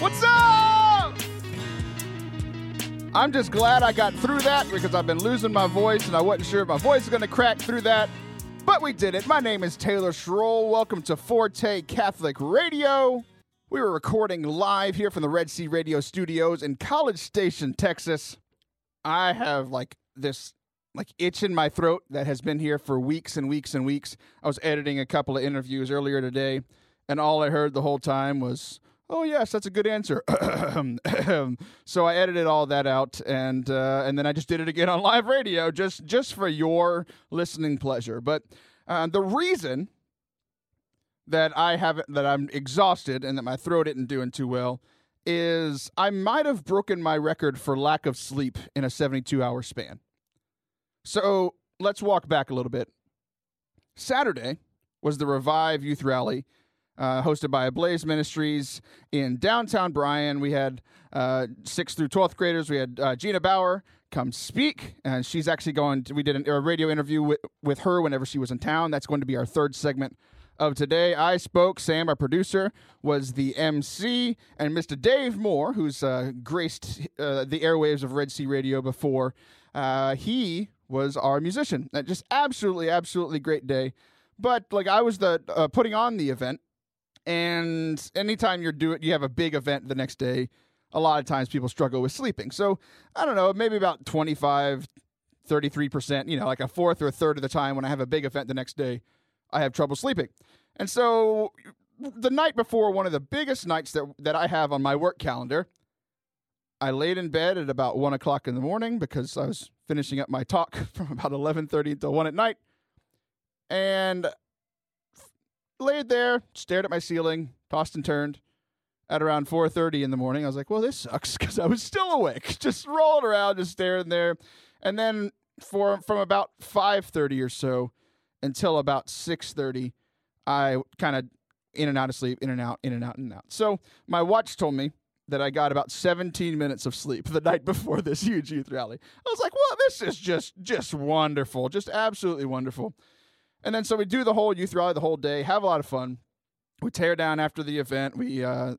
What's up? I'm just glad I got through that because I've been losing my voice and I wasn't sure if my voice is going to crack through that. But we did it. My name is Taylor Schroll. Welcome to Forte Catholic Radio. We were recording live here from the Red C Radio studios in College Station, Texas. I have like this like itch in my throat that has been here for weeks and weeks and weeks. I was editing a couple of interviews earlier today, and all I heard the whole time was, "Oh yes, that's a good answer." so I edited all that out, and uh, and then I just did it again on live radio, just just for your listening pleasure. But uh, the reason that I haven't that I'm exhausted and that my throat isn't doing too well is I might have broken my record for lack of sleep in a 72 hour span. So let's walk back a little bit. Saturday was the Revive Youth Rally. Uh, hosted by Blaze Ministries in downtown Bryan. We had uh, sixth through 12th graders. We had uh, Gina Bauer come speak, and she's actually going to, we did an, a radio interview with, with her whenever she was in town. That's going to be our third segment of today. I spoke. Sam, our producer, was the MC, and Mr. Dave Moore, who's uh, graced uh, the airwaves of Red C Radio before, uh, he was our musician. Uh, just absolutely, absolutely great day. But like I was the uh, putting on the event, and anytime you're doing, you have a big event the next day. A lot of times people struggle with sleeping. So I don't know, maybe about 25, 33%, you know, like a fourth or a third of the time when I have a big event the next day, I have trouble sleeping. And so the night before one of the biggest nights that, that I have on my work calendar, I laid in bed at about one o'clock in the morning because I was finishing up my talk from about eleven thirty until one at night, and laid there, stared at my ceiling, tossed and turned. At around four thirty in the morning, I was like, "Well, this sucks," because I was still awake, just rolling around, just staring there. And then for from about five thirty or so until about six thirty, I kind of in and out of sleep, in and out, in and out, in and out. So my watch told me that I got about 17 minutes of sleep the night before this huge youth rally. I was like, well, this is just just wonderful, just absolutely wonderful. And then so we do the whole youth rally the whole day, have a lot of fun. We tear down after the event. We uh,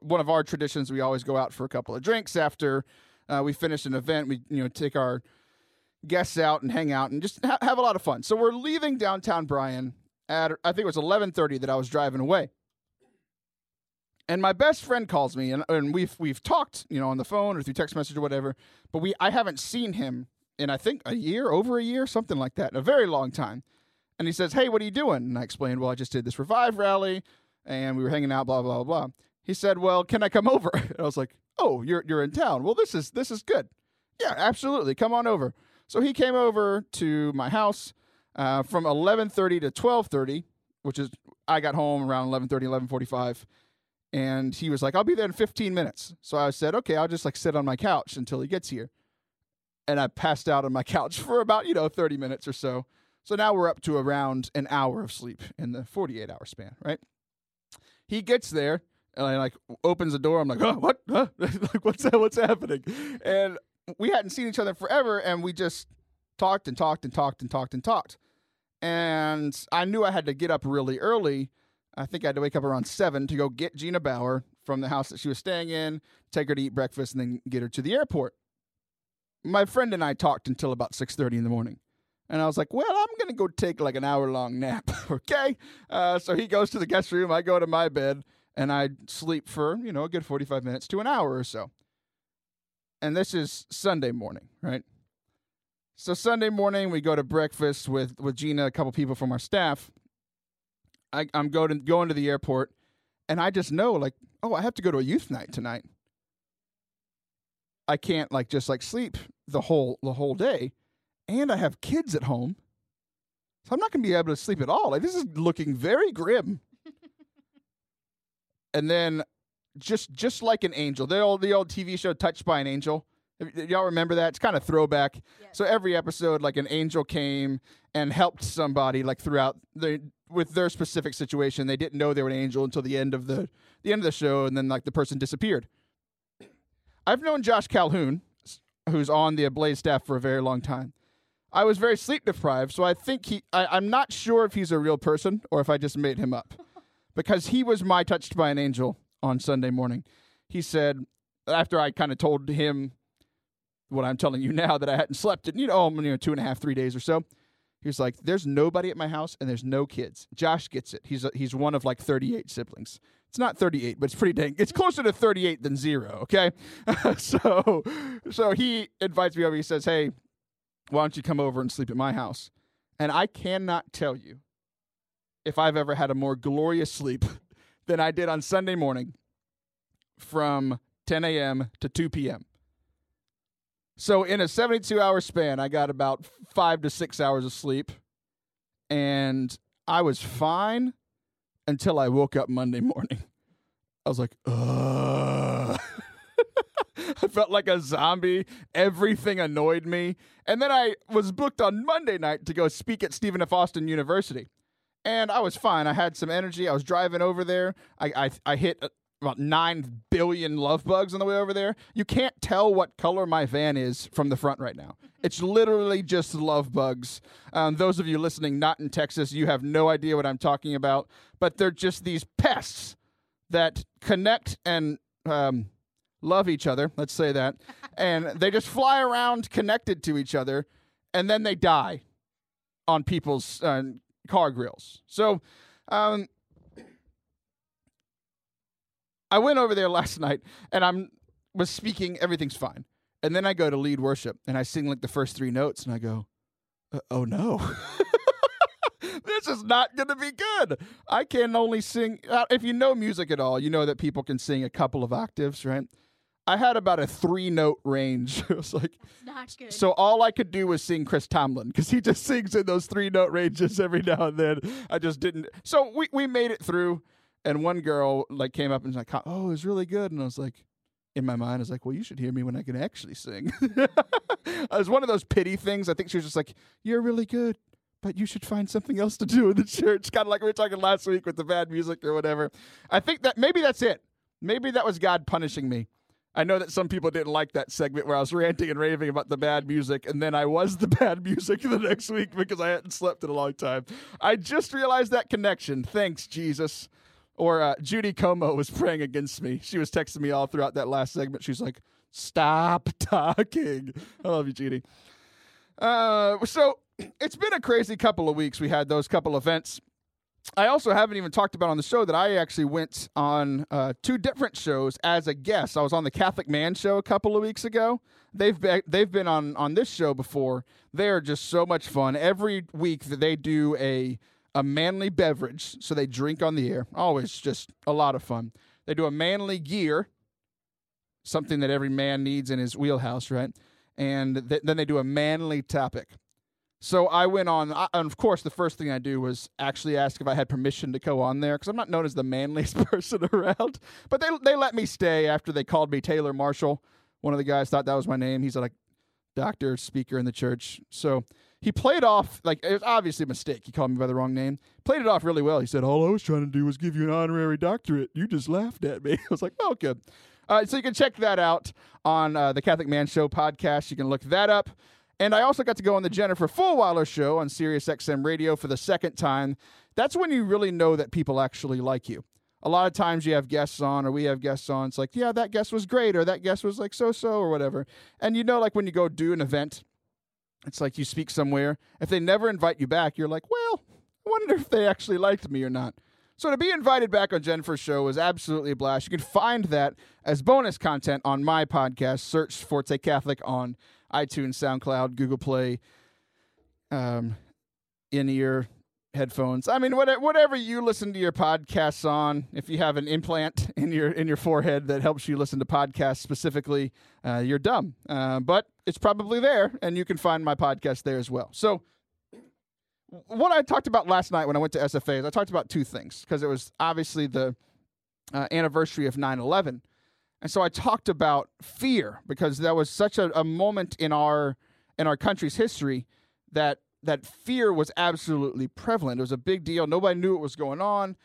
one of our traditions, we always go out for a couple of drinks after uh, we finish an event. We you know take our guests out and hang out and just ha- have a lot of fun. So we're leaving downtown Bryan at I think it was 11:30 that I was driving away. And my best friend calls me and, and we've we've talked, you know, on the phone or through text message or whatever, but we I haven't seen him in I think a year, over a year, something like that, a very long time. And he says, "Hey, what are you doing?" And I explained, "Well, I just did this revive rally and we were hanging out blah blah blah." He said, "Well, can I come over?" And I was like, "Oh, you're you're in town. Well, this is this is good. Yeah, absolutely. Come on over." So he came over to my house uh, from 11:30 to 12:30, which is I got home around 11:30, 11:45, and he was like, "I'll be there in 15 minutes." So I said, "Okay, I'll just like sit on my couch until he gets here." And I passed out on my couch for about you know 30 minutes or so. So now we're up to around an hour of sleep in the 48 hour span, right? He gets there and I like opens the door. I'm like, oh, what? Huh? like, what's that? What's happening? And we hadn't seen each other forever, and we just talked and talked and talked and talked and talked. And I knew I had to get up really early. I think I had to wake up around seven to go get Gina Bauer from the house that she was staying in, take her to eat breakfast, and then get her to the airport. My friend and I talked until about six thirty in the morning. And I was like, well, I'm going to go take like an hour long nap. okay. Uh, so he goes to the guest room. I go to my bed and I sleep for, you know, a good 45 minutes to an hour or so. And this is Sunday morning, right? So Sunday morning, we go to breakfast with, with Gina, a couple people from our staff. I, I'm going to, going to the airport and I just know like, oh, I have to go to a youth night tonight. I can't like just like sleep the whole the whole day and I have kids at home. So I'm not going to be able to sleep at all. Like this is looking very grim. and then just just like an angel, the old the old TV show Touched by an Angel. Y'all remember that? It's kind of throwback. So every episode, like an angel came and helped somebody, like throughout the with their specific situation. They didn't know they were an angel until the end of the the end of the show, and then like the person disappeared. I've known Josh Calhoun, who's on the Blaze staff for a very long time. I was very sleep deprived, so I think he. I, I'm not sure if he's a real person or if I just made him up, because he was my touched by an angel on Sunday morning. He said after I kind of told him what I'm telling you now that I hadn't slept in you know, you know two and a half three days or so. He was like, "There's nobody at my house, and there's no kids." Josh gets it. He's a, he's one of like 38 siblings. It's not 38, but it's pretty dang. It's closer to 38 than zero. Okay, so so he invites me over. He says, "Hey, why don't you come over and sleep at my house?" And I cannot tell you if I've ever had a more glorious sleep than I did on Sunday morning from 10 a.m. to 2 p.m. So in a 72 hour span, I got about five to six hours of sleep, and I was fine until I woke up Monday morning. I was like, ugh. I felt like a zombie. Everything annoyed me. And then I was booked on Monday night to go speak at Stephen F. Austin University. And I was fine. I had some energy. I was driving over there. I, I, I hit about 9 billion love bugs on the way over there. You can't tell what color my van is from the front right now. It's literally just love bugs. Um, those of you listening not in Texas, you have no idea what I'm talking about, but they're just these pests that connect and um, love each other. Let's say that. and they just fly around connected to each other and then they die on people's uh, car grills. So, um, I went over there last night and I'm was speaking, everything's fine. And then I go to lead worship and I sing like the first three notes and I go, uh, oh no. this is not going to be good. I can only sing. Uh, if you know music at all, you know that people can sing a couple of octaves, right? I had about a three note range. it was like, not good. So all I could do was sing Chris Tomlin because he just sings in those three note ranges every now and then. I just didn't. So we, we made it through and one girl like came up and was like, "Oh, it was really good," and I was like, in my mind, I was like, "Well, you should hear me when I can actually sing." it was one of those pity things. I think she was just like, "You're really good." But you should find something else to do in the church, kind of like we were talking last week with the bad music or whatever. I think that maybe that's it. Maybe that was God punishing me. I know that some people didn't like that segment where I was ranting and raving about the bad music, and then I was the bad music the next week because I hadn't slept in a long time. I just realized that connection. Thanks, Jesus. Or uh, Judy Como was praying against me. She was texting me all throughout that last segment. She's like, "Stop talking." I love you, Judy. Uh, so it's been a crazy couple of weeks. We had those couple events. I also haven't even talked about on the show that I actually went on uh, two different shows as a guest. I was on the Catholic Man show a couple of weeks ago. They've been, they've been on on this show before. They are just so much fun. Every week that they do a a manly beverage, so they drink on the air. Always just a lot of fun. They do a manly gear, something that every man needs in his wheelhouse, right? And th- then they do a manly topic. So I went on, I, and of course, the first thing I do was actually ask if I had permission to go on there because I'm not known as the manliest person around. But they they let me stay after they called me Taylor Marshall. One of the guys thought that was my name. He's like doctor, speaker in the church. So he played off like it was obviously a mistake. He called me by the wrong name. Played it off really well. He said, "All I was trying to do was give you an honorary doctorate. You just laughed at me." I was like, "Oh, good." Uh, so you can check that out on uh, the Catholic Man Show podcast. You can look that up. And I also got to go on the Jennifer Fulwiler show on Sirius XM Radio for the second time. That's when you really know that people actually like you. A lot of times you have guests on, or we have guests on. It's like, yeah, that guest was great, or that guest was like so so, or whatever. And you know, like when you go do an event it's like you speak somewhere. If they never invite you back, you're like, well, I wonder if they actually liked me or not. So to be invited back on Jennifer's show was absolutely a blast. You can find that as bonus content on my podcast. Search Forte Catholic on iTunes, SoundCloud, Google Play, um, in ear headphones. I mean, whatever you listen to your podcasts on. If you have an implant in your in your forehead that helps you listen to podcasts specifically, uh, you're dumb. Uh, but it's probably there, and you can find my podcast there as well. So, what I talked about last night when I went to SFA is I talked about two things because it was obviously the uh, anniversary of 9/11, and so I talked about fear because that was such a, a moment in our in our country's history that that fear was absolutely prevalent. It was a big deal. Nobody knew what was going on,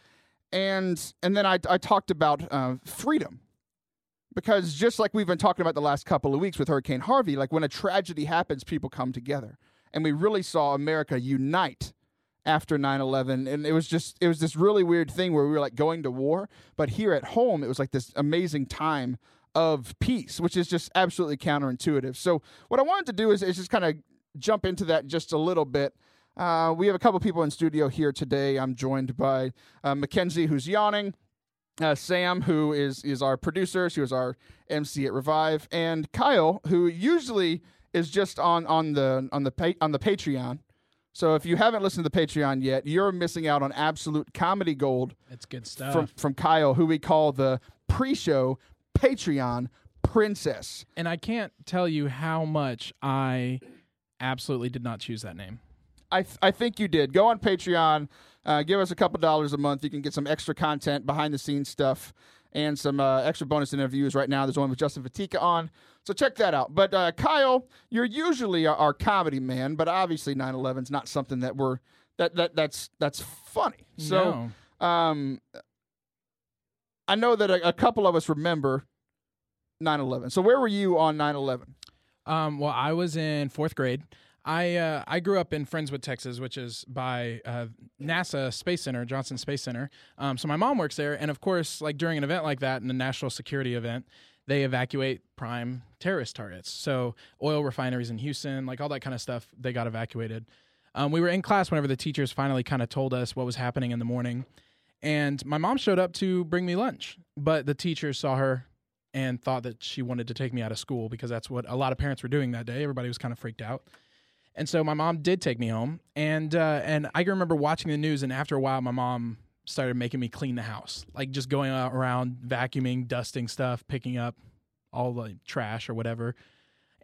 and and then I I talked about uh, freedom. Because just like we've been talking about the last couple of weeks with Hurricane Harvey, like when a tragedy happens, people come together, and we really saw America unite after 9/11 and it was just it was this really weird thing where we were like going to war. But here at home it was like this amazing time of peace which is just absolutely counterintuitive. So what i wanted to do is, is just kind of jump into that just a little bit uh, we have a couple people in studio here today i'm joined by uh, mackenzie who's yawning uh, Sam, who is is our producer, she was our MC at Revive, and Kyle, who usually is just on on the on the pa- on the Patreon. So if you haven't listened to the Patreon yet, you're missing out on absolute comedy gold It's good stuff. from from Kyle, who we call the pre-show Patreon princess. and I can't tell you how much I absolutely did not choose that name. I th- I think you did. Go on Patreon, uh, give us a couple dollars a month. You can get some extra content, behind the scenes stuff, and some uh, extra bonus interviews. Right now, there's one with Justin Fatica on, so check that out. But uh, Kyle, you're usually our, our comedy man, but obviously 9/11 is not something that we're that that that's that's funny. So. No. Um, I know that a, a couple of us remember 9/11. So where were you on 9/11? Um, well, I was in fourth grade. I uh, I grew up in Friendswood, Texas, which is by uh, NASA Space Center, Johnson Space Center. Um, so my mom works there, and of course, like during an event like that, in a national security event, they evacuate prime terrorist targets. So oil refineries in Houston, like all that kind of stuff, they got evacuated. Um, we were in class whenever the teachers finally kind of told us what was happening in the morning, and my mom showed up to bring me lunch, but the teachers saw her and thought that she wanted to take me out of school because that's what a lot of parents were doing that day. Everybody was kind of freaked out. And so my mom did take me home, and uh, and I can remember watching the news. And after a while, my mom started making me clean the house, like just going around vacuuming, dusting stuff, picking up all the trash or whatever.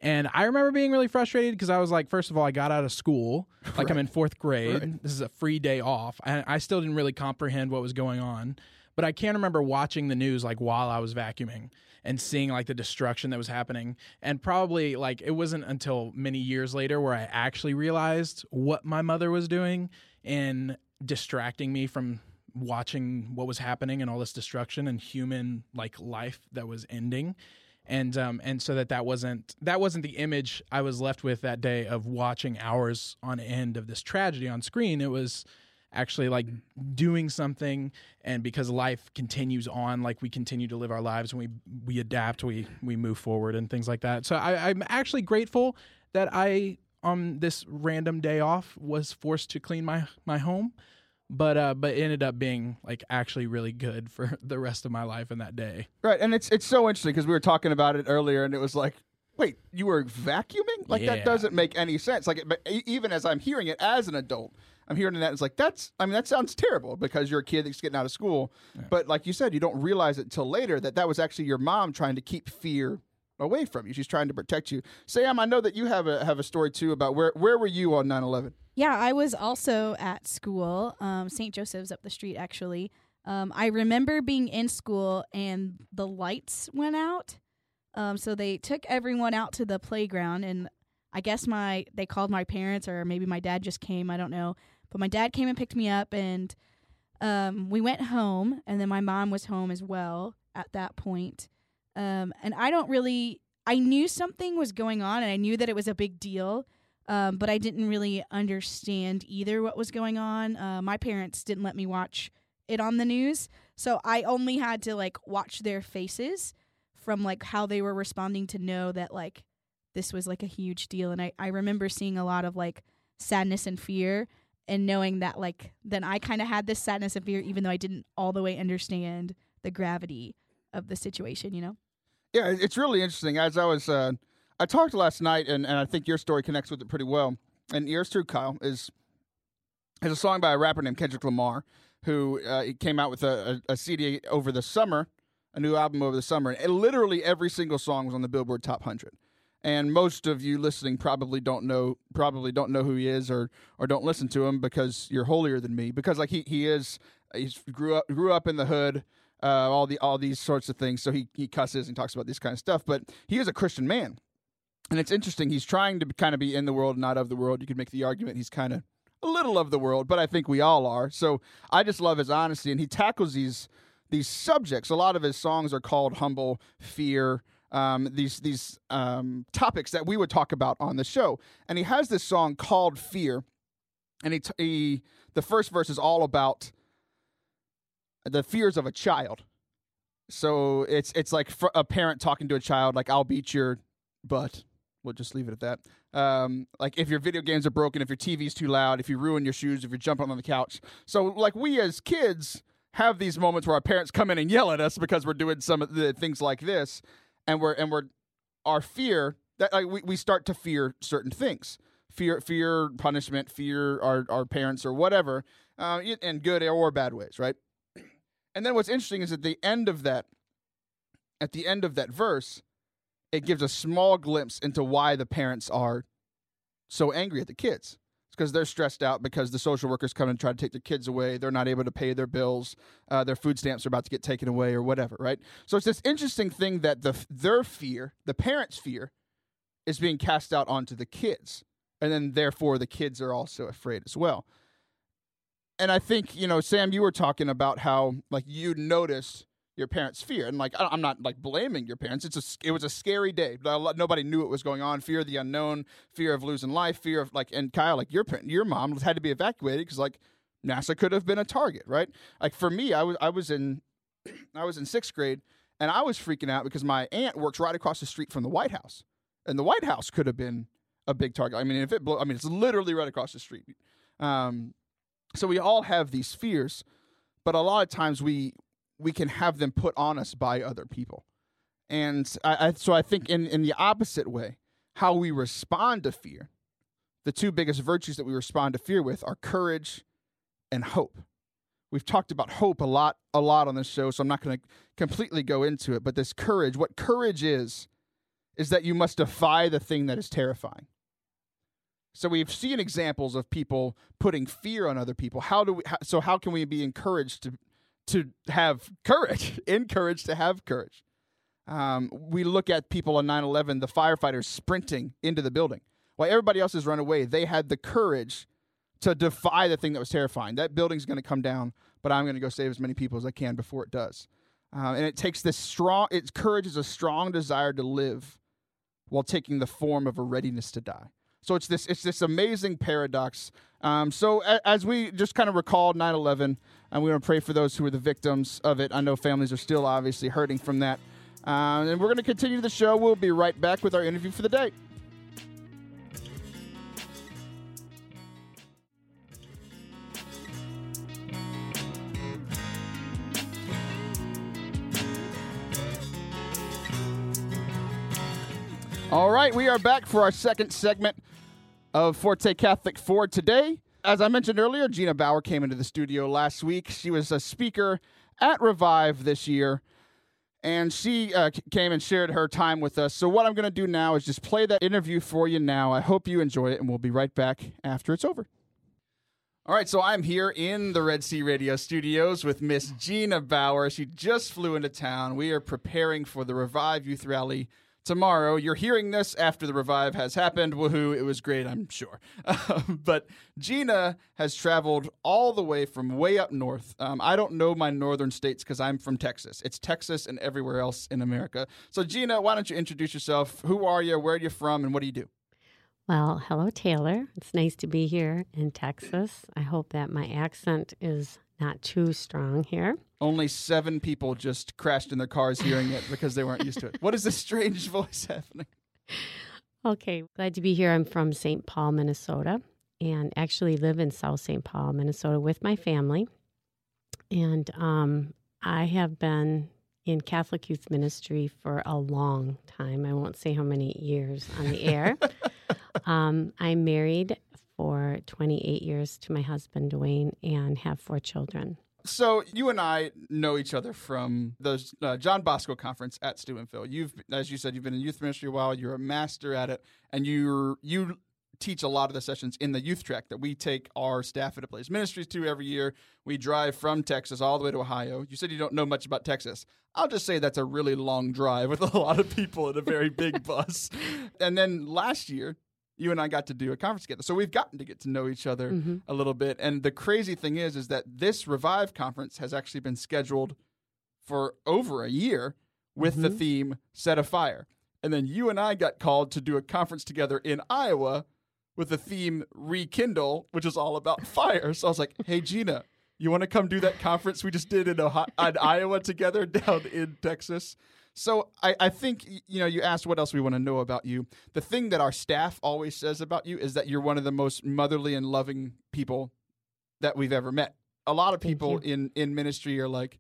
And I remember being really frustrated because I was like, first of all, I got out of school, like I'm in fourth grade. Right. This is a free day off, and I still didn't really comprehend what was going on. But I can remember watching the news like while I was vacuuming and seeing like the destruction that was happening. And probably like it wasn't until many years later where I actually realized what my mother was doing in distracting me from watching what was happening and all this destruction and human like life that was ending and um and so that that wasn't that wasn't the image I was left with that day of watching hours on end of this tragedy on screen it was actually like doing something and because life continues on like we continue to live our lives and we we adapt we we move forward and things like that so I, i'm actually grateful that i on this random day off was forced to clean my my home but uh but ended up being like actually really good for the rest of my life in that day Right, and it's it's so interesting because we were talking about it earlier, and it was like, wait, you were vacuuming? Like that doesn't make any sense. Like, it, but even as I'm hearing it as an adult, I'm hearing that it's like that's. I mean, that sounds terrible because you're a kid that's getting out of school. But like you said, you don't realize it till later that that was actually your mom trying to keep fear away from you. She's trying to protect you. Sam, I know that you have a have a story too about where where were you on 9/11? Yeah, I was also at school, um, St. Joseph's up the street, actually. Um, I remember being in school and the lights went out. Um, so they took everyone out to the playground, and I guess my they called my parents, or maybe my dad just came. I don't know, but my dad came and picked me up, and um, we went home, and then my mom was home as well at that point. Um, and I don't really, I knew something was going on, and I knew that it was a big deal um, but I didn't really understand either what was going on. Uh, my parents didn't let me watch it on the news, so I only had to like watch their faces from like how they were responding to know that like this was like a huge deal. And I I remember seeing a lot of like sadness and fear, and knowing that like then I kind of had this sadness and fear, even though I didn't all the way understand the gravity of the situation. You know. Yeah, it's really interesting. As I was, uh, I talked last night, and, and I think your story connects with it pretty well. And yours too, Kyle, is is a song by a rapper named Kendrick Lamar, who uh, came out with a, a, a CD over the summer, a new album over the summer, and literally every single song was on the Billboard Top Hundred. And most of you listening probably don't know probably don't know who he is or or don't listen to him because you're holier than me. Because like he he is he's grew up grew up in the hood uh, all the all these sorts of things. So he he cusses and talks about this kind of stuff. But he is a Christian man, and it's interesting. He's trying to kind of be in the world, not of the world. You could make the argument he's kind of a little of the world, but I think we all are. So I just love his honesty, and he tackles these these subjects. A lot of his songs are called humble, fear. Um, these these um, topics that we would talk about on the show, and he has this song called "Fear," and he, t- he the first verse is all about the fears of a child. So it's it's like a parent talking to a child, like "I'll beat your butt." We'll just leave it at that. Um, like if your video games are broken, if your TV's too loud, if you ruin your shoes, if you're jumping on the couch. So like we as kids have these moments where our parents come in and yell at us because we're doing some of the things like this, and we're and we're our fear that like we, we start to fear certain things. Fear fear punishment fear our, our parents or whatever uh, in good or bad ways right? And then what's interesting is at the end of that at the end of that verse it gives a small glimpse into why the parents are so angry at the kids because they're stressed out because the social workers come and try to take their kids away. They're not able to pay their bills. Uh, their food stamps are about to get taken away or whatever right? So it's this interesting thing that the their fear the parents fear is being cast out onto the kids. And then therefore the kids are also afraid as well. And i think you know sam you were talking about how like you noticed your parents fear. And like i'm not like blaming your parents. It's a it was a scary day. Nobody knew what was going on. Fear of the unknown fear of losing life fear of like and kyle like your your mom had to be evacuated because like nasa could have been a target right? Like for me i was i was in i was in sixth grade and i was freaking out because my aunt works right across the street from the white house. And the white house could have been a big target. I mean, if it blow, I mean, it's literally right across the street. Um, so we all have these fears, but a lot of times we we can have them put on us by other people, and I, I so I think in in the opposite way, how we respond to fear, the two biggest virtues that we respond to fear with are courage and hope. We've talked about hope a lot a lot on this show, so I'm not going to completely go into it. But this courage, what courage is, is that you must defy the thing that is terrifying. So we've seen examples of people putting fear on other people. How do we? So how can we be encouraged to to have courage? encourage to have courage. Um, we look at people on 9/11, the firefighters sprinting into the building while everybody else has run away. They had the courage to defy the thing that was terrifying. That building's going to come down, but I'm going to go save as many people as I can before it does. Uh, and it takes this strong. Its courage is a strong desire to live while taking the form of a readiness to die. So it's this it's this amazing paradox. Um, so a, as we just kind of recalled 9/11, and we want to pray for those who are the victims of it. I know families are still obviously hurting from that. Uh, and we're going to continue the show. We'll be right back with our interview for the day. All right, we are back for our second segment of Forte Catholic for today. As I mentioned earlier, Gina Bauer came into the studio last week. She was a speaker at Revive this year, and she uh, came and shared her time with us. So, what I'm going to do now is just play that interview for you now. I hope you enjoy it, and we'll be right back after it's over. All right, so I'm here in the Red C Radio studios with Miss Gina Bauer. She just flew into town. We are preparing for the Revive Youth Rally tomorrow. You're hearing this after the revive has happened. Woohoo! It was great, I'm sure. But Gina has traveled all the way from way up north. Um, I don't know my northern states because I'm from Texas. It's Texas and everywhere else in America. So, Gina, why don't you introduce yourself? Who are you? Where are you from? And what do you do? Well, hello, Taylor. It's nice to be here in Texas. I hope that my accent is not too strong here. Only seven people just crashed in their cars hearing it because they weren't used to it. What is this strange voice happening? Okay, glad to be here. I'm from St. Paul, Minnesota, and actually live in South St. Paul, Minnesota with my family. And um, I have been in Catholic youth ministry for a long time. I won't say how many years on the air. um, I'm married for 28 years to my husband, Dwayne, and have four children. So you and I know each other from the uh, John Bosco conference at Steubenville. You've, as you said, you've been in youth ministry a while. You're a master at it, and you you teach a lot of the sessions in the youth track that we take our staff at a place ministries to every year. We drive from Texas all the way to Ohio. You said you don't know much about Texas. I'll just say that's a really long drive with a lot of people in a very big bus. And then last year, you and I got to do a conference together. So we've gotten to get to know each other Mhm. a little bit. And the crazy thing is, is that this Revive conference has actually been scheduled for over a year with the Mhm. theme Set a Fire. And then you and I got called to do a conference together in Iowa with the theme Rekindle, which is all about fire. So I was like, hey, Gina, you want to come do that conference we just did in, Ohio- in Iowa together down in Texas? So I, I think you know you asked what else we want to know about you. The thing that our staff always says about you is that you're one of the most motherly and loving people that we've ever met. A lot of people in in ministry are like,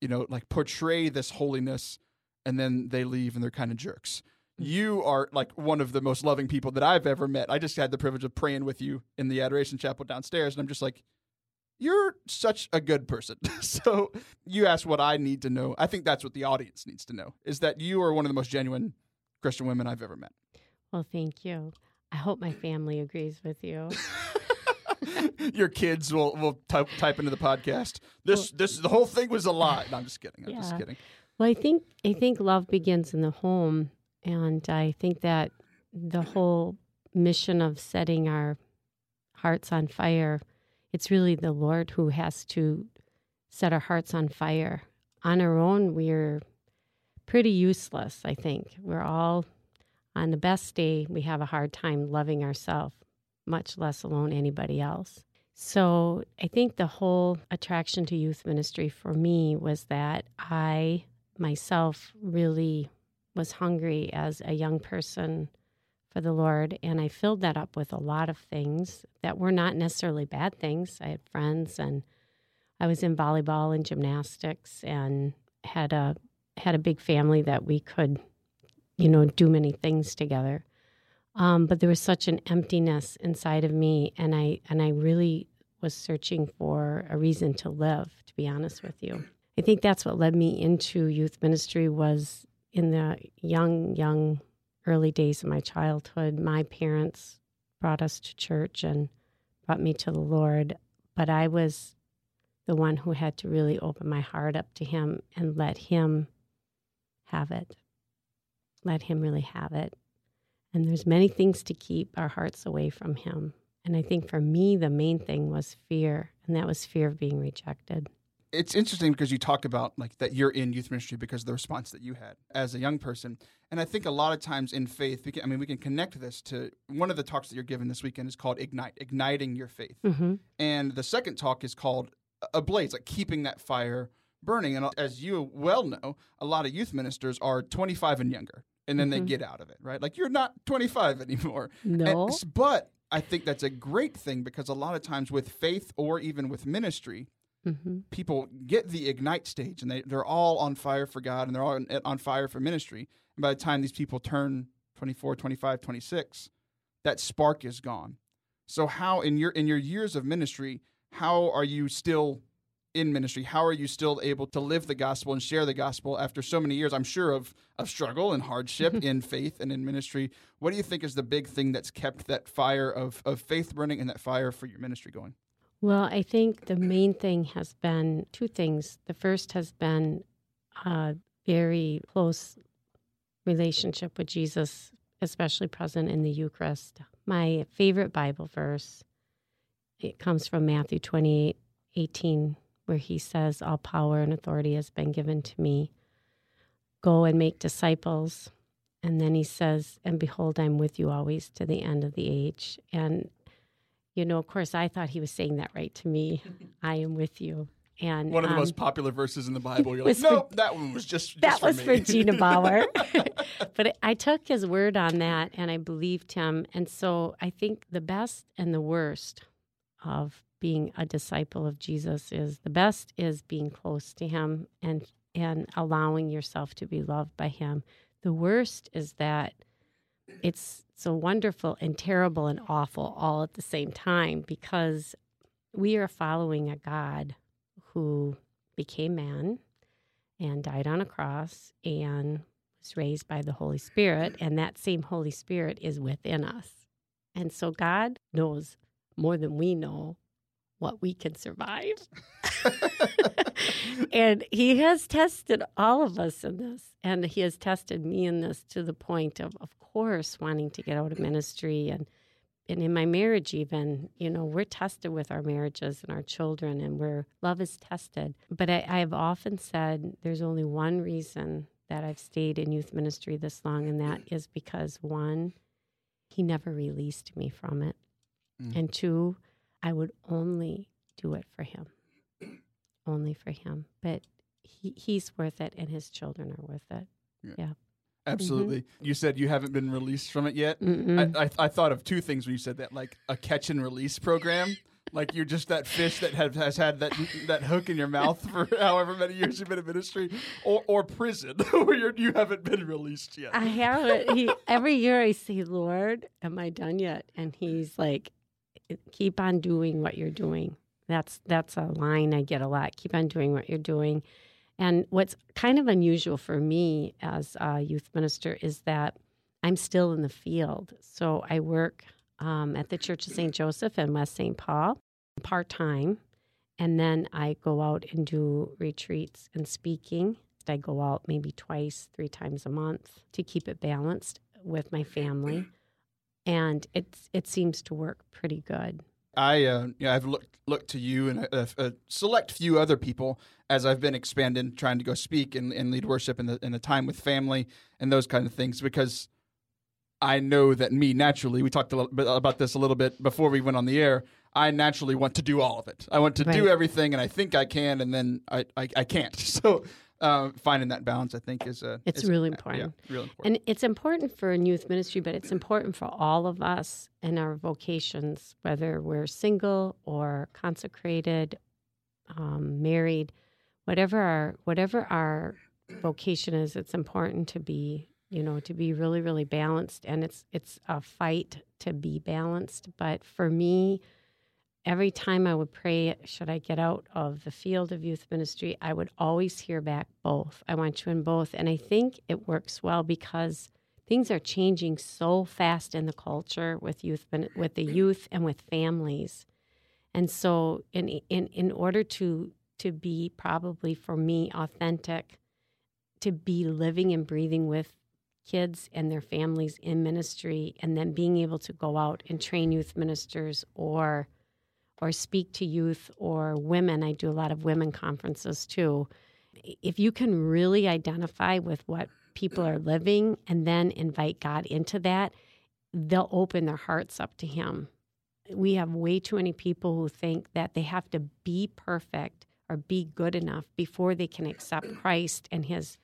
you know, like portray this holiness, and then they leave and they're kind of jerks. Mm. You are like one of the most loving people that I've ever met. I just had the privilege of praying with you in the Adoration Chapel downstairs, and I'm just like, you're such a good person. so you asked what I need to know. I think that's what the audience needs to know is that you are one of the most genuine Christian women I've ever met. Well, thank you. I hope my family agrees with you. Your kids will will type, type into the podcast. This this the whole thing was a lie. No, I'm just kidding. I'm just kidding. Well, I think I think love begins in the home, and I think that the whole mission of setting our hearts on fire, it's really the Lord who has to set our hearts on fire. On our own, we're pretty useless. I think we're all on the best day. We have a hard time loving ourselves, much less alone anybody else. So I think the whole attraction to youth ministry for me was that I myself really was hungry as a young person for the Lord. And I filled that up with a lot of things that were not necessarily bad things. I had friends and I was in volleyball and gymnastics and had a had a big family that we could, you know, do many things together. Um, but there was such an emptiness inside of me and I and I really was searching for a reason to live, to be honest with you. I think that's what led me into youth ministry was in the young, young, early days of my childhood. My parents brought us to church and brought me to the Lord, but I was the one who had to really open my heart up to Him and let Him have it. Let Him really have it. And there's many things to keep our hearts away from Him. And I think for me, the main thing was fear, and that was fear of being rejected. It's interesting because you talked about like that you're in youth ministry because of the response that you had as a young person. And I think a lot of times in faith, we can, I mean, we can connect this to one of the talks that you're giving this weekend is called Ignite, igniting your faith. Mm-hmm. And the second talk is called Ablaze, like keeping that fire burning. And as you well know, a lot of youth ministers are 25 and younger, and then they Mhm. get out of it, right? Like you're not 25 anymore. And- No. but I think that's a great thing because a lot of times with faith or even with ministry, Mm-hmm. people get the ignite stage and they, they're all on fire for God and they're all on, on fire for ministry. And by the time these people turn 24, 25, 26, that spark is gone. So how in your in your years of ministry, how are you still in ministry? How are you still able to live the gospel and share the gospel after so many years, I'm sure, of, of struggle and hardship in faith and in ministry? What do you think is the big thing that's kept that fire of, of faith burning and that fire for your ministry going? Well, I think the main thing has been two things. The first has been a very close relationship with Jesus, especially present in the Eucharist. My favorite Bible verse, it comes from Matthew 28 18, where he says, All power and authority has been given to me. Go and make disciples. And then he says, And behold, I'm with you always to the end of the age. And you know, of course, I thought he was saying that right to me. I am with you. And One of the um, most popular verses in the Bible. You're like, was for- that one was just, that just was for, me. for Gina Bauer. but I took his word on that and I believed him. And so I think the best and the worst of being a disciple of Jesus is the best is being close to him and and allowing yourself to be loved by him. The worst is that it's so wonderful and terrible and awful all at the same time because we are following a God who became man and died on a cross and was raised by the Holy Spirit. And that same Holy Spirit is within us. And so God knows more than we know what we can survive. and He has tested all of us in this. And He has tested me in this to the point of, of course, wanting to get out of ministry and and in my marriage even you know we're tested with our marriages and our children and where love is tested but I, I have often said there's only one reason that i've stayed in youth ministry this long and that is because one he never released me from it. Mm. And two, I would only do it for him, only for him. But he, he's worth it, and his children are worth it. Mm-hmm. Absolutely. You said you haven't been released from it yet. I, mm-hmm. I, I thought of two things when you said that, like a catch and release program. Like you're just that fish that have, has had that that hook in your mouth for however many years you've been in ministry, or or prison where you're, you haven't been released yet. I haven't. He, every year I say, Lord, am I done yet? And he's like, keep on doing what you're doing. That's that's a line I get a lot. Keep on doing what you're doing. And what's kind of unusual for me as a youth minister is that I'm still in the field. So I work um, at the Church of St. Joseph in West St. Paul part time. And then I go out and do retreats and speaking. I go out maybe twice, three times a month to keep it balanced with my family. And it's, it seems to work pretty good. I uh, yeah, I've looked looked to you and a, a select few other people as I've been expanding, trying to go speak and, and lead worship in the in the time with family and those kind of things because I know that me naturally. We talked a little bit about this a little bit before we went on the air. I naturally want to do all of it. I want to do everything, and I think I can, and then I I, I can't. So uh, finding that balance, I think, is uh, It's is- really Yeah, important. really important. And it's important for a youth ministry, but it's important for all of us in our vocations, whether we're single or consecrated, um, married, whatever our whatever our vocation is. It's important to be, you know, to be really, really balanced, and it's it's a fight to be balanced. But for me, every time I would pray, should I get out of the field of youth ministry, I would always hear back both. I want you in both. And I think it works well because things are changing so fast in the culture with youth with the youth and with families. And so in in in order to to be probably for me authentic, to be living and breathing with kids and their families in ministry and then being able to go out and train youth ministers or or speak to youth or women. I do a lot of women conferences too. If you can really identify with what people are living and then invite God into that, they'll open their hearts up to Him. We have way too many people who think that they have to be perfect or be good enough before they can accept Christ and His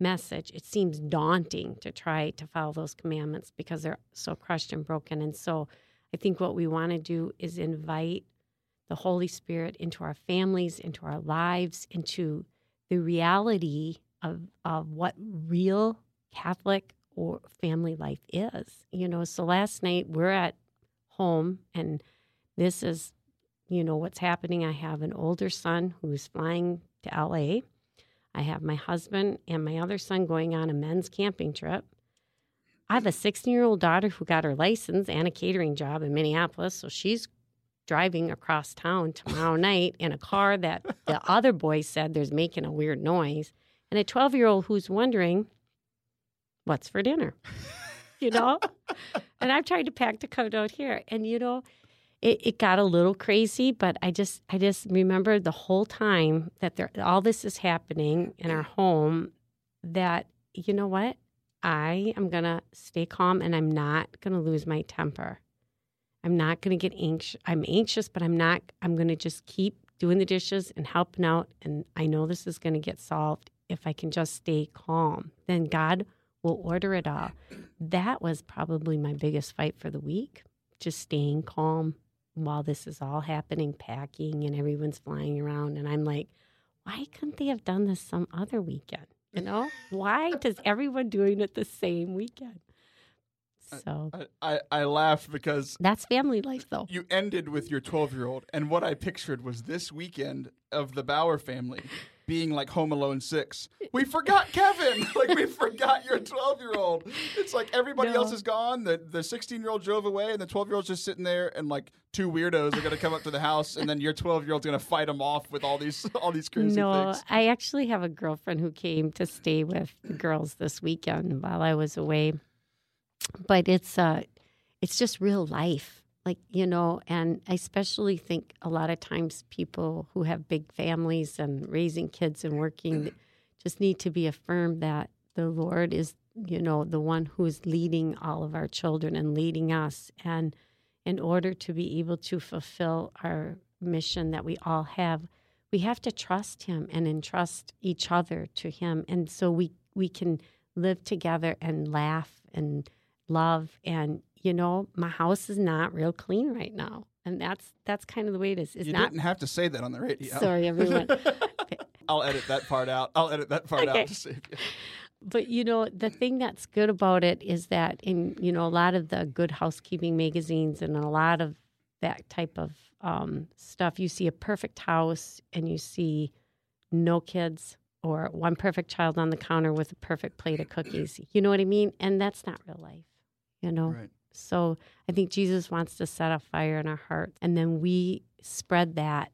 message. It seems daunting to try to follow those commandments because they're so crushed and broken. And so I think what we want to do is invite the Holy Spirit into our families, into our lives, into the reality of, of what real Catholic or family life is. You know, so last night we're at home and this is, you know, what's happening. I have an older son who's flying to LA. I have my husband and my other son going on a men's camping trip. I have a 16 year old daughter who got her license and a catering job in Minneapolis. So she's driving across town tomorrow night in a car that the other boy said there's making a weird noise. And a 12 year old who's wondering, what's for dinner? You know? and I've tried to pack the come out here. And, you know, it, it got a little crazy, but I just I just remember the whole time that there all this is happening in our home that you know what? I am gonna stay calm and I'm not gonna lose my temper. I'm not gonna get anxious. I'm anxious, but I'm not I'm gonna just keep doing the dishes and helping out and I know this is gonna get solved if I can just stay calm. Then God will order it all. That was probably my biggest fight for the week. Just staying calm while this is all happening, packing and everyone's flying around. And I'm like, why couldn't they have done this some other weekend? You know, why does everyone doing it the same weekend? So I, I, I laugh because that's family life, though. you ended with your 12 year old, and what I pictured was this weekend of the Bauer family being like Home Alone 6. We forgot Kevin! like, we forgot your 12 year old. It's like everybody No. else is gone. The the 16 year old drove away, and the 12 year old's just sitting there, and like two weirdos are going to come up to the house, and then your 12 year old's going to fight them off with all these all these crazy No, things. I actually have a girlfriend who came to stay with the girls this weekend while I was away. But it's uh it's just real life. Like, you know, and I especially think a lot of times people who have big families and raising kids and working just need to be affirmed that the Lord is you know, the one who's leading all of our children and leading us. And in order to be able to fulfill our mission that we all have, we have to trust him and entrust each other to him. And so we, we can live together and laugh and love. And, you know, my house is not real clean right now. And that's that's kind of the way it is. It's you not didn't have to say that on the radio. sorry, everyone. I'll edit that part out. I'll edit that part Okay. out to save you. But you know, the thing that's good about it is that in you know a lot of the good housekeeping magazines and a lot of that type of um, stuff, you see a perfect house and you see no kids or one perfect child on the counter with a perfect plate of cookies. You know what I mean? And that's not real life. You know. Right. So I think Jesus wants to set a fire in our hearts, and then we spread that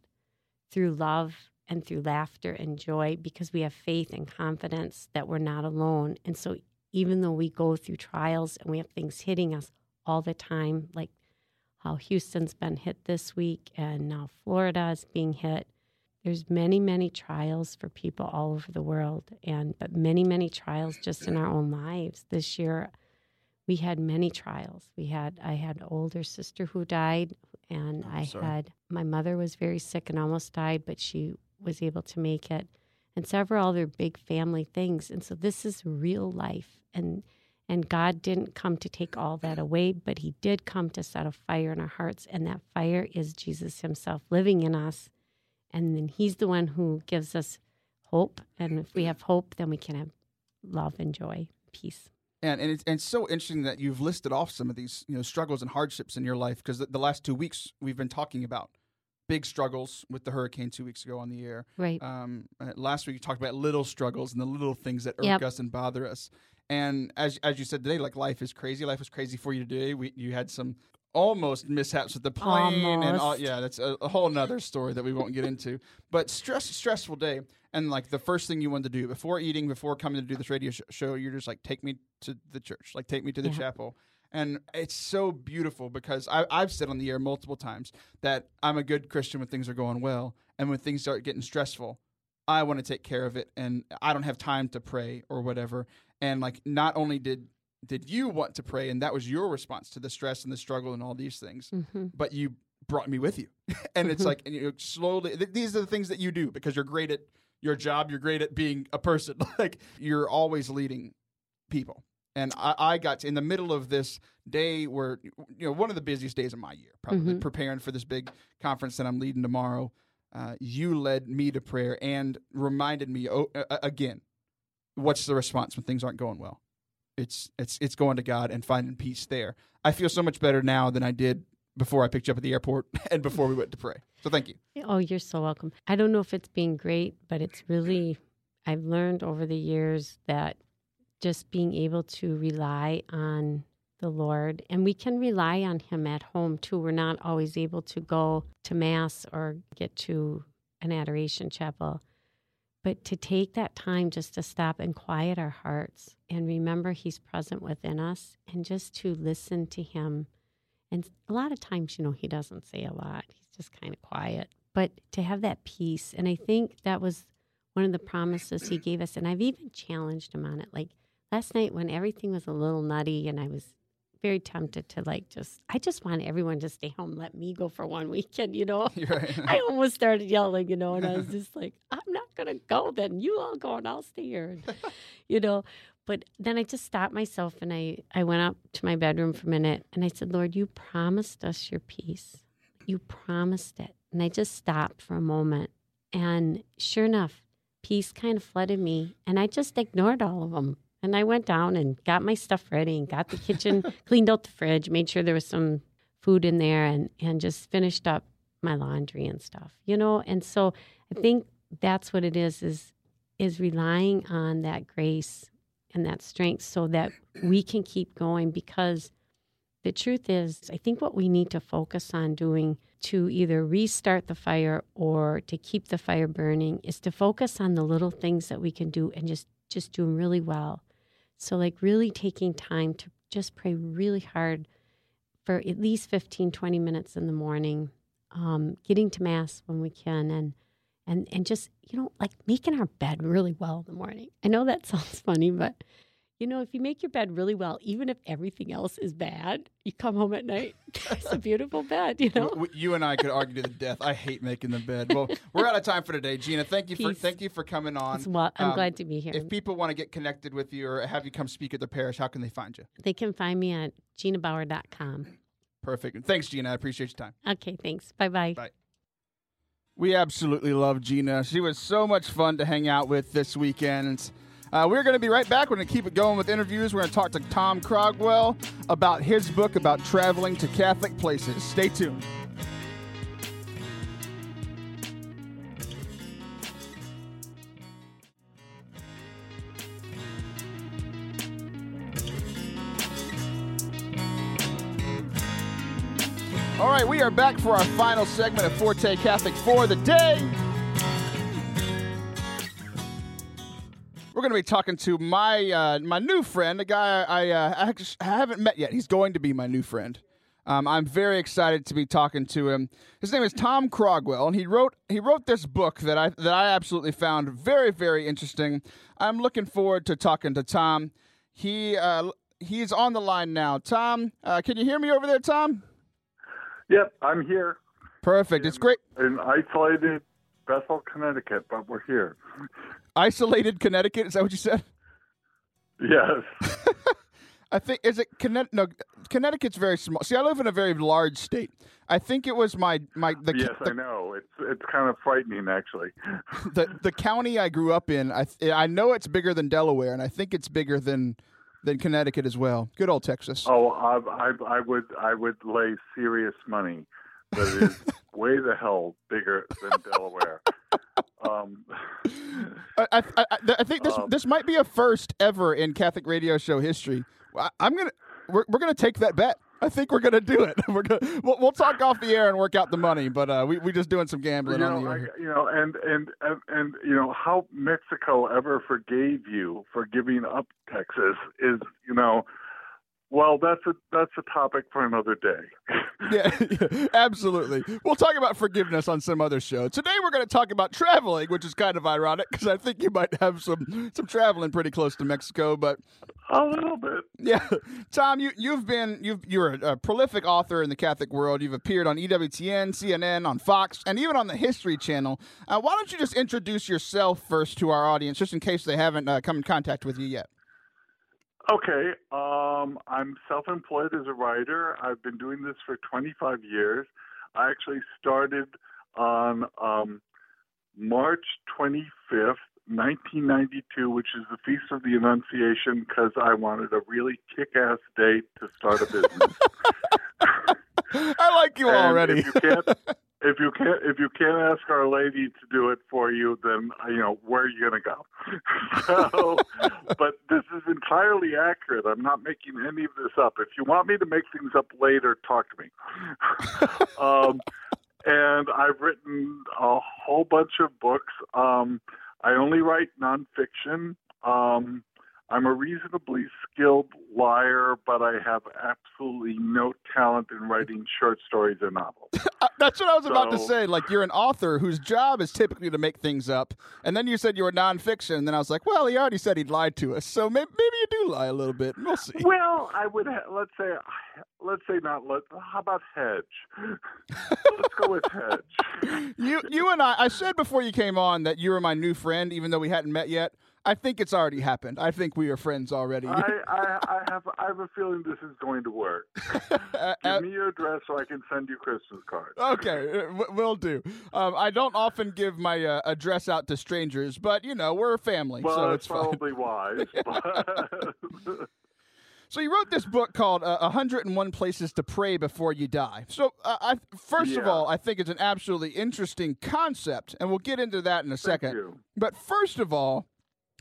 through love and through laughter and joy because we have faith and confidence that we're not alone. And so even though we go through trials and we have things hitting us all the time, like how Houston's been hit this week and now Florida is being hit. There's many, many trials for people all over the world, and but many, many trials just in our own lives. This year, we had many trials. We had I had an older sister who died, and Oh, I sorry. had my mother was very sick and almost died, but she was able to make it, and several other big family things. And so this is real life, and and God didn't come to take all that away, but He did come to set a fire in our hearts, and that fire is Jesus Himself living in us, and then He's the one who gives us hope. And if we have hope, then we can have love and joy, peace. And and it's, and it's so interesting that you've listed off some of these you know struggles and hardships in your life because the, the last two weeks we've been talking about big struggles with the hurricane two weeks ago on the air. Right. Um, uh, last week you talked about little struggles and the little things that irk Yep. us and bother us. And as as you said today, like life is crazy. Life was crazy for you today. We you had some almost mishaps with the plane and all, yeah, that's a, a whole nother story that we won't get into. But stress stressful day. And like the first thing you want to do before eating, before coming to do this radio sh- show, you're just like, take me to the church, like take me to the Yeah. chapel. And it's so beautiful because I, I've said on the air multiple times that I'm a good Christian when things are going well, and when things start getting stressful, I want to take care of it, and I don't have time to pray or whatever. And like, not only did did you want to pray, and that was your response to the stress and the struggle and all these things, hmm but you brought me with you, and it's Mhm. like, and you slowly. Th- these are the things that you do because you're great at your job. You're great at being a person. like you're always leading people. And I, I got to, in the middle of this day where, you know, one of the busiest days of my year, probably Mhm. preparing for this big conference that I'm leading tomorrow. Uh, you led me to prayer and reminded me oh, uh, again, what's the response when things aren't going well? It's it's it's going to God and finding peace there. I feel so much better now than I did before I picked you up at the airport and before we went to pray. So thank you. Oh, you're so welcome. I don't know if it's being great, but it's really, I've learned over the years that just being able to rely on the Lord, and we can rely on Him at home too. We're not always able to go to Mass or get to an adoration chapel, but to take that time just to stop and quiet our hearts and remember He's present within us and just to listen to Him. And a lot of times, you know, He doesn't say a lot, He's just kind of quiet. But to have that peace, and I think that was one of the promises He gave us. And I've even challenged Him on it. Like last night when everything was a little nutty and I was very tempted to like just I just want everyone to stay home, let me go for one weekend, you know. Right. I almost started yelling, you know, and I was just like, I'm not gonna go then. You all go and I'll stay here. And, you know. But then I just stopped myself and I, I went up to my bedroom for a minute and I said, Lord, you promised us your peace. You promised it. And I just stopped for a moment. And sure enough, peace kind of flooded me. And I just ignored all of them. And I went down and got my stuff ready and got the kitchen, cleaned out the fridge, made sure there was some food in there, and, and just finished up my laundry and stuff, you know? And so I think that's what it is, is is relying on that grace and that strength so that we can keep going because the truth is I think what we need to focus on doing to either restart the fire or to keep the fire burning is to focus on the little things that we can do and just just do them really well. So like really taking time to just pray really hard for at least 15 20 minutes in the morning um, getting to mass when we can and and and just you know like making our bed really well in the morning i know that sounds funny but you know, if you make your bed really well, even if everything else is bad, you come home at night. it's a beautiful bed, you know. You and I could argue to the death. I hate making the bed. Well, we're out of time for today, Gina. Thank you for thank you for coming on. Wa- I'm Um, glad to be here. If people want to get connected with you or have you come speak at the parish, how can they find you? they can find me at ginabauer.com. Perfect. Thanks, Gina. I appreciate your time. Okay, thanks. Bye-bye. bye. We absolutely love Gina. She was so much fun to hang out with this weekend. Uh, we're going to be right back. We're going to keep it going with interviews. We're going to talk to Tom Craughwell about his book about traveling to Catholic places. Stay tuned. All right, we are back for our final segment of Forte Catholic for the day. We're going to be talking to my uh, my new friend, a guy I, uh, I haven't met yet. He's going to be my new friend. Um, I'm very excited to be talking to him. His name is Tom Craughwell, and he wrote he wrote this book that I that I absolutely found very very interesting. I'm looking forward to talking to Tom. He uh, he's on the line now. Tom, uh, can you hear me over there, Tom? Yep, I'm here Perfect. It's great. in isolated Bethel, Connecticut, but we're here. Isolated Connecticut. Is that what you said? Yes. I think is it Connecticut? No, Connecticut's very small. See, I live in a very large state. I think it was my my the yes, the, I know. It's it's kind of frightening, actually. the the county I grew up in. I I know it's bigger than Delaware, and I think it's bigger than than Connecticut as well. Good old Texas. Oh, I, I, I would I would lay serious money that it is way the hell bigger than Delaware. Um, I, I, I, I think this Um, this might be a first ever in Catholic radio show history. I, I'm gonna we're, we're gonna take that bet. I think we're gonna do it. We're gonna we'll, we'll talk off the air and work out the money, but uh, we we just doing some you gambling on know, the I, you know, and, and and and you know how Mexico ever forgave you for giving up Texas is, you know, well, that's a that's a topic for another day. Yeah, yeah, absolutely. We'll talk about forgiveness on some other show. Today we're going to talk about traveling, which is kind of ironic because I think you might have some some traveling pretty close to Mexico. But a little bit. yeah, Tom, you you've been you've you're a, a prolific author in the Catholic world. You've appeared on EWTN, CNN, on Fox, and even on the History Channel. Uh, why don't you just introduce yourself first to our audience, just in case they haven't uh, come in contact with you yet? Okay, um, I'm self-employed as a writer. I've been doing this for 25 years. I actually started on um, March 25th, 1992, which is the Feast of the Annunciation, because I wanted a really kick-ass date to start a business. I like you And already. If you can't, if you can't, if you can't ask Our Lady to do it for you, then you know where are you going to go? so, but entirely accurate. I'm not making any of this up. If you want me to make things up later, talk to me. um, and I've written a whole bunch of books. Um, I only write nonfiction. Um, I'm a reasonably skilled liar, but I have absolutely no talent in writing short stories or novels. Uh, That's what I was about to say. Like you're an author whose job is typically to make things up, and then you said you were nonfiction. And then I was like, well, he already said he'd lied to us, so maybe, maybe you do lie a little bit. We'll see. Well, I would ha- let's say let's say not let. How about hedge? let's go with hedge. You you and I. I said before you came on that you were my new friend, even though we hadn't met yet. I think it's already happened. I think we are friends already. I, I, I have I have a feeling this is going to work. Uh, Give me your address so I can send you Christmas cards. Okay, w- will do. Um, I don't often give my uh, address out to strangers, but you know we're a family, well, so it's fine. probably wise. but- So you wrote this book called uh, 101 Places to Pray Before You Die. So uh, I, first of all, I think it's an absolutely interesting concept, and we'll get into that in a Thank second. you. But first of all,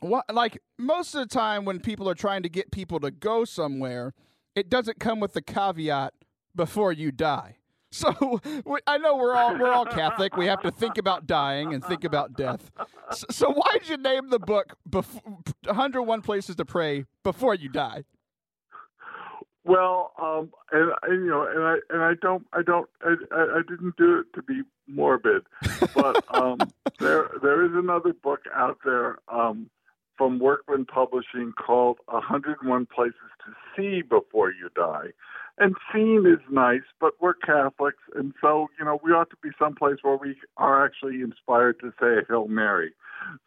what like most of the time when people are trying to get people to go somewhere, it doesn't come with the caveat before you die. So I know we're all we're all Catholic. We have to think about dying and think about death. So, so why did you name the book bef- 101 Places to Pray Before You Die? Well, um, and, you know, and I and I don't, I don't, I, I I didn't do it to be morbid, but um, there there is another book out there um, from Workman Publishing called 101 Places to See Before You Die. And seeing is nice, but we're Catholics, and so, you know, we ought to be someplace where we are actually inspired to say a Hail Mary.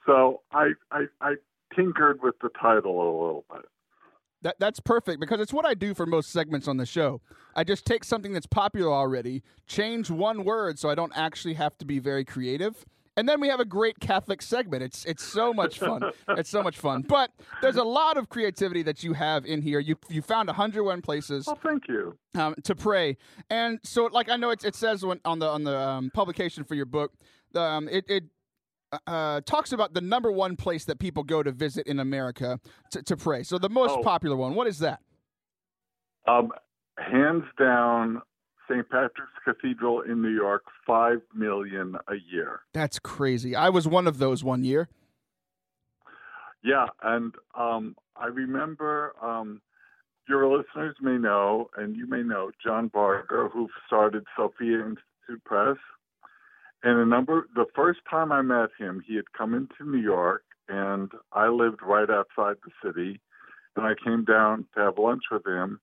So I, I, I tinkered with the title a little bit. That, that's perfect because it's what I do for most segments on the show. I just take something that's popular already, change one word so I don't actually have to be very creative, and then we have a great Catholic segment. It's it's so much fun. it's so much fun. But there's a lot of creativity that you have in here. You you found 101 places. Oh, thank you. Um, to pray, and so like I know it, it says when, on the on the um, publication for your book, um, it it uh, talks about the number one place that people go to visit in America to, to pray. So the most Oh. popular one. What is that? Um, hands down, St. Patrick's Cathedral in New York, five million a year. That's crazy. I was one of those one year. Yeah, and um, I remember um, your listeners may know, and you may know John Barger, who started Sophia Institute Press. And a number, the first time I met him, he had come into New York, and I lived right outside the city. And I came down to have lunch with him,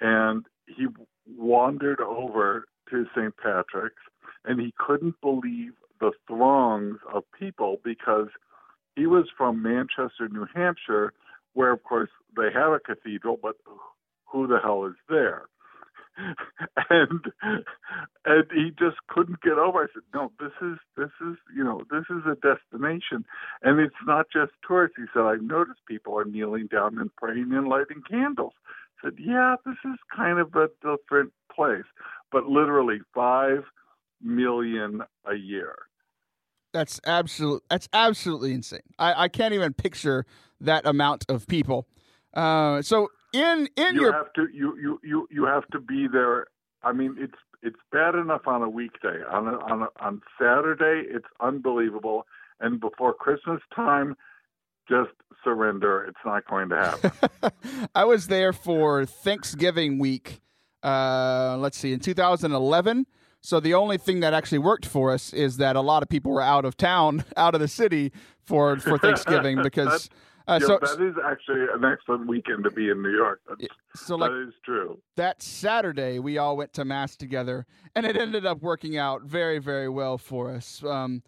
and he wandered over to St. Patrick's, and he couldn't believe the throngs of people because he was from Manchester, New Hampshire, where, of course, they have a cathedral, but who the hell is there? and and he just couldn't get over. I said, "No, this is this is you know this is a destination, and it's not just tourists." He said, "I've noticed people are kneeling down and praying and lighting candles." Said, "Yeah, this is kind of a different place, but literally five million a year." That's absolute. That's absolutely insane. I, I can't even picture that amount of people. Uh, so in in you your have to you, you you you have to be there. I mean, it's it's bad enough on a weekday. On a, on a, on Saturday, it's unbelievable. And before Christmas time, just surrender. It's not going to happen. I was there for Thanksgiving week. Uh, let's see, in 2011. So the only thing that actually worked for us is that a lot of people were out of town, out of the city for for Thanksgiving because. Uh, Yeah, so that is actually an excellent weekend to be in New York. That's, so like that is true. that Saturday, we all went to mass together, and it ended up working out very, very well for us. Um,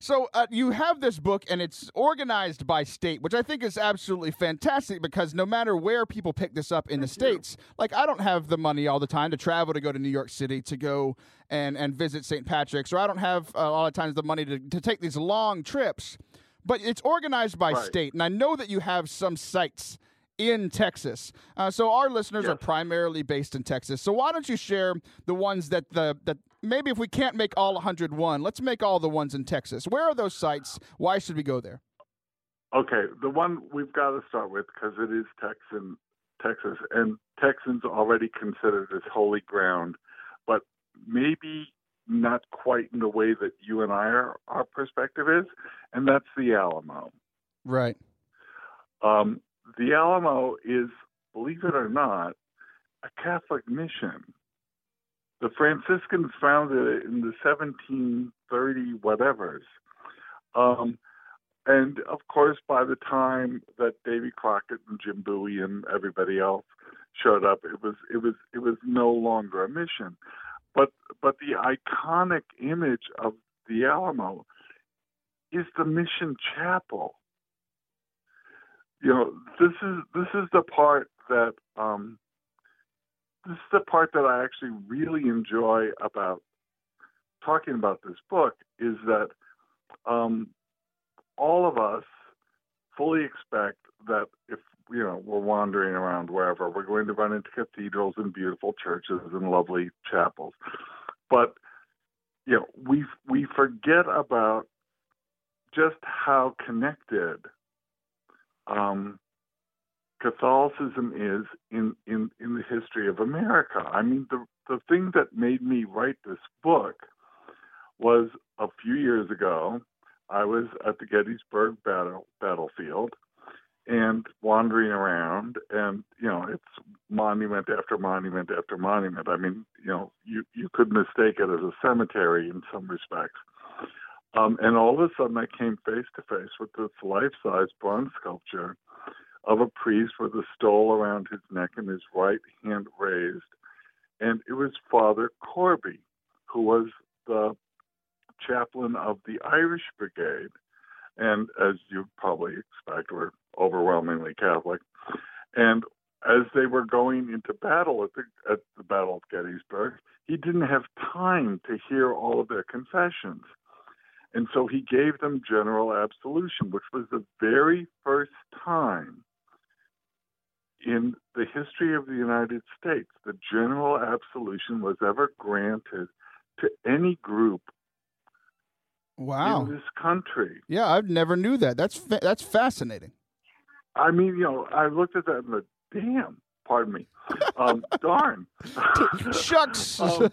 so uh, you have this book, and it's organized by state, which I think is absolutely fantastic because no matter where people pick this up in the states, like I don't have the money all the time to travel to go to New York City to go and and visit St. Patrick's, or I don't have uh, a lot of times the money to to take these long trips. But it's organized by Right. state, and I know that you have some sites in Texas. Uh, so our listeners are primarily based in Texas. So why don't you share the ones that the that maybe if we can't make all 101, let's make all the ones in Texas. Where are those sites? Why should we go there? Okay, the one we've got to start with because it is Texan, Texas, and Texans already considered as holy ground, but maybe not quite in the way that you and I are, our perspective is, and that's the Alamo. Right. Um, the Alamo is, believe it or not, a Catholic mission. The Franciscans founded it in the 1730 whatevers. Um, and of course, by the time that Davy Crockett and Jim Bowie and everybody else showed up, it was it was it was no longer a mission. But but the iconic image of the Alamo is the mission chapel you know this is this is the part that um this is the part that I actually really enjoy about talking about this book is that um all of us fully expect that if you know we're wandering around wherever we're going to run into cathedrals and beautiful churches and lovely chapels. But you know we we forget about just how connected um, Catholicism is in, in, in the history of America. I mean, the, the thing that made me write this book was a few years ago, I was at the Gettysburg battle, battlefield and wandering around, and, you know, it's monument after monument after monument. I mean, you know, you, you could mistake it as a cemetery in some respects. Um, and all of a sudden, I came face to face with this life-size bronze sculpture of a priest with a stole around his neck and his right hand raised, and it was Father Corby, who was the chaplain of the Irish Brigade, and as you probably expect, were overwhelmingly Catholic. And as they were going into battle at the at the Battle of Gettysburg, he didn't have time to hear all of their confessions. And so he gave them general absolution, which was the very first time in the history of the United States the general absolution was ever granted to any group Wow. in this country. Yeah, I never knew that. That's fa- that's fascinating. I mean, you know, I looked at that and went, damn, pardon me, um, darn. Shucks. Um,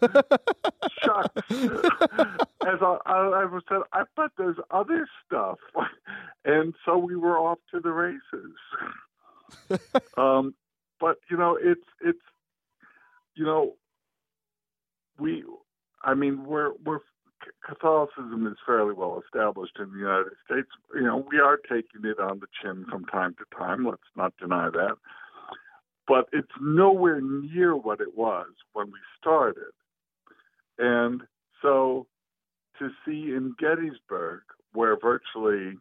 shucks. As I, I, I was said, I bet there's other stuff, and so we were off to the races. um, but you know, it's it's you know, we, I mean, we're we're Catholicism is fairly well established in the United States. You know, we are taking it on the chin from time to time. Let's not deny that. But it's nowhere near what it was when we started. And so to see in Gettysburg, where virtually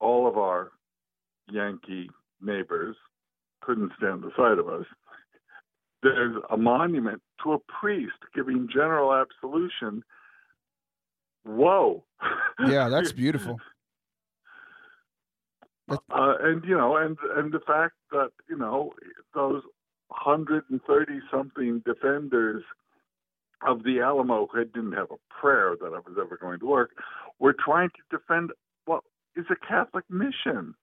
all of our Yankee neighbors couldn't stand the sight of us, there's a monument to a priest giving general absolution. Whoa. yeah, that's beautiful. Uh, and you know, and and the fact that you know those 130 something defenders of the Alamo who didn't have a prayer that it was ever going to work were trying to defend what is a Catholic mission.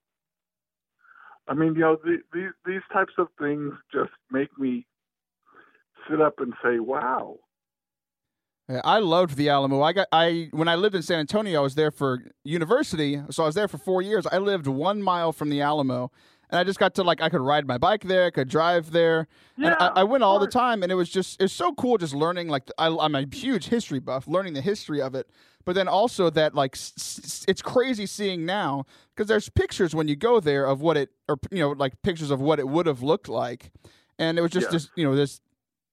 I mean, you know, the, these these types of things just make me sit up and say, "Wow." Yeah, I loved the Alamo. I got I when I lived in San Antonio, I was there for university, so I was there for four years. I lived one mile from the Alamo, and I just got to like I could ride my bike there, I could drive there, Yeah, and I, I went all the time, and it was just it's so cool just learning. Like I, I'm a huge history buff, learning the history of it, but then also that like s- it's crazy seeing now because there's pictures when you go there of what it or you know like pictures of what it would have looked like, and it was just Yeah. this you know this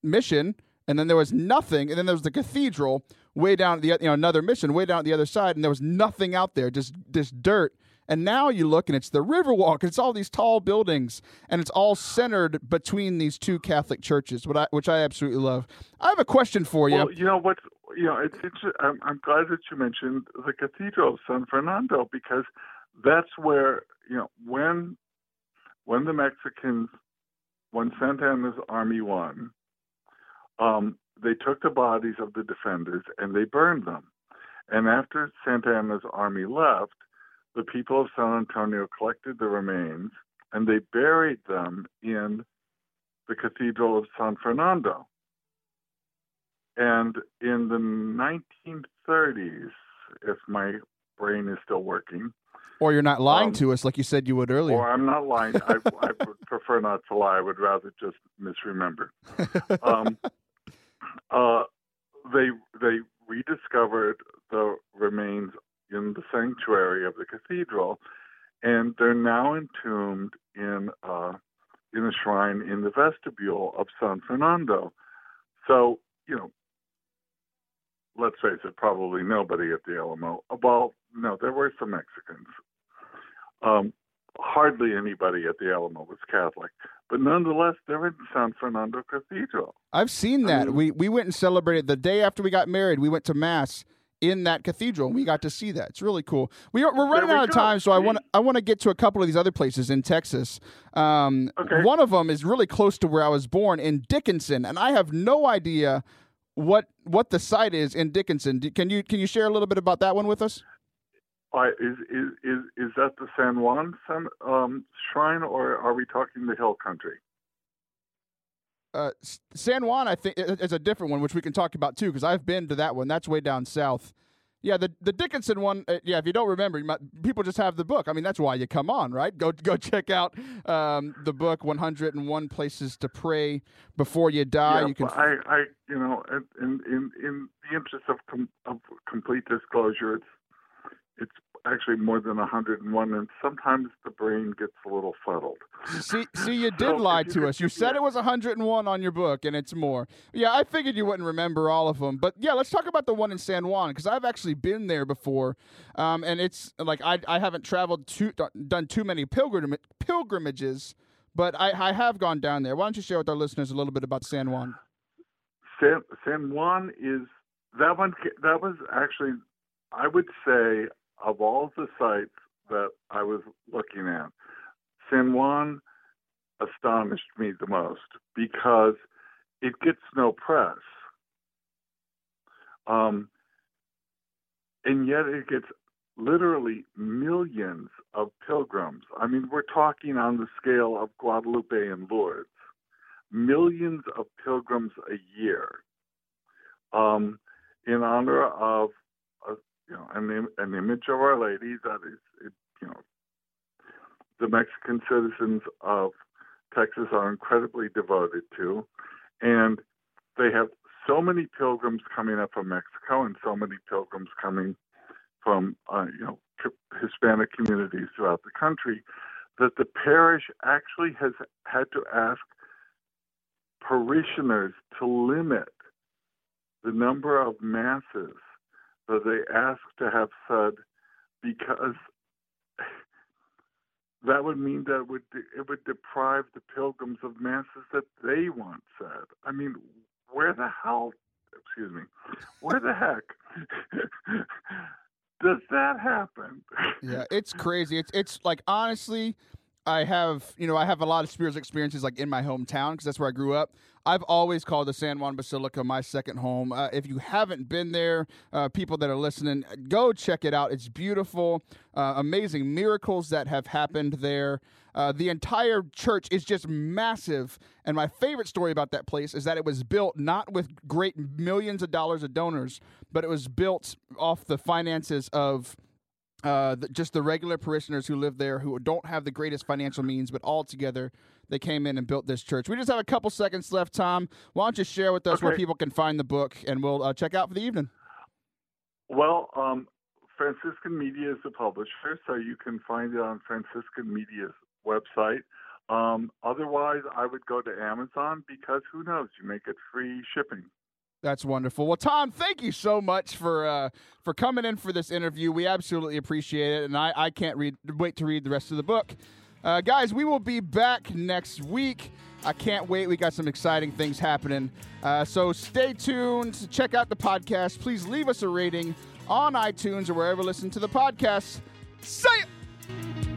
mission and then there was nothing and then there was the cathedral way down the you know another mission way down at the other side and there was nothing out there just this dirt and now you look and it's the Riverwalk. It's all these tall buildings, and it's all centered between these two Catholic churches, what I, which I absolutely love. I have a question for you. Well, you know what? You know, it's, it's I'm, I'm glad that you mentioned the Cathedral of San Fernando because that's where you know when when the Mexicans when Santa Anna's army won, um, they took the bodies of the defenders and they burned them. And after Santa Anna's army left, the people of San Antonio collected the remains and they buried them in the Cathedral of San Fernando. And in the 1930s, if my brain is still working, or you're not lying um, to us like you said you would earlier. or I'm not lying, I, I would prefer not to lie. I would rather just misremember. Um, uh, they they rediscovered the remains in the sanctuary of the cathedral, and they're now entombed in uh, in a shrine in the vestibule of San Fernando. So you know, let's face it, probably nobody at the Alamo. Well, no, there were some Mexicans. Um, hardly anybody at the Alamo was Catholic, but nonetheless, they're in San Fernando Cathedral. I've seen I that. mean- we we went and celebrated the day after we got married. We went to mass in that cathedral. and We got to see that. It's really cool. We are, we're running we out of time, so I want I want to get to a couple of these other places in Texas. Um, Okay. One of them is really close to where I was born in Dickinson, and I have no idea what what the site is in Dickinson. Can you can you share a little bit about that one with us? Why is is is is that the San Juan San, um, shrine, or are we talking the Hill Country? Uh, San Juan, I think, is a different one, which we can talk about too, because I've been to that one. That's way down south. Yeah, the the Dickinson one. Uh, yeah, if you don't remember, you might, people just have the book. I mean, that's why you come on, right? Go go check out um, the book, 101 Places to Pray Before You Die. yeah, you can. I, I, you know, in in in the interest of com- of complete disclosure, it's it's actually more than 101, and sometimes the brain gets a little fuddled. See, see, you did So, lie you to us. You said a- it was 101 on your book, and it's more. Yeah, I figured you wouldn't remember all of them, but yeah, let's talk about the one in San Juan because I've actually been there before, um, and it's like I I haven't traveled too done too many pilgrim pilgrimages, but I I have gone down there. Why don't you share with our listeners a little bit about San Juan? San San Juan is that one. That was actually, I would say, of all the sites that I was looking at, San Juan astonished me the most because it gets no press, um, and yet it gets literally millions of pilgrims. I mean, we're talking on the scale of Guadalupe and Lourdes millions of pilgrims a year um, in honor of you know an, an image of Our Lady that is it, you know the Mexican citizens of Texas are incredibly devoted to, and they have so many pilgrims coming up from Mexico and so many pilgrims coming from uh, you know Hispanic communities throughout the country that the parish actually has had to ask parishioners to limit the number of masses that they ask to have said because that would mean that it would it would deprive the pilgrims of masses that they want said. I mean, where the hell? Excuse me. Where the heck does that happen? Yeah, it's crazy. It's it's like honestly, I have you know I have a lot of spiritual experiences like in my hometown because that's where I grew up. I've always called the San Juan Basilica my second home. Uh, if you haven't been there, uh, people that are listening, go check it out. It's beautiful, uh, amazing miracles that have happened there. Uh, the entire church is just massive. And my favorite story about that place is that it was built not with great millions of dollars of donors, but it was built off the finances of uh, the, just the regular parishioners who live there who don't have the greatest financial means, but all together they came in and built this church. We just have a couple seconds left, Tom. Why don't you share with us where people can find the book, and we'll uh, check out for the evening. Well, um, Franciscan Media is the publisher, so you can find it on Franciscan Media's website. Um, otherwise, I would go to Amazon because who knows, you may get free shipping. That's wonderful. Well, Tom, thank you so much for uh, for coming in for this interview. We absolutely appreciate it, and I, I can't read wait to read the rest of the book. Uh, guys, we will be back next week. I can't wait. We got some exciting things happening. Uh, so stay tuned. Check out the podcast. Please leave us a rating on iTunes or wherever you listen to the podcast. Say ya!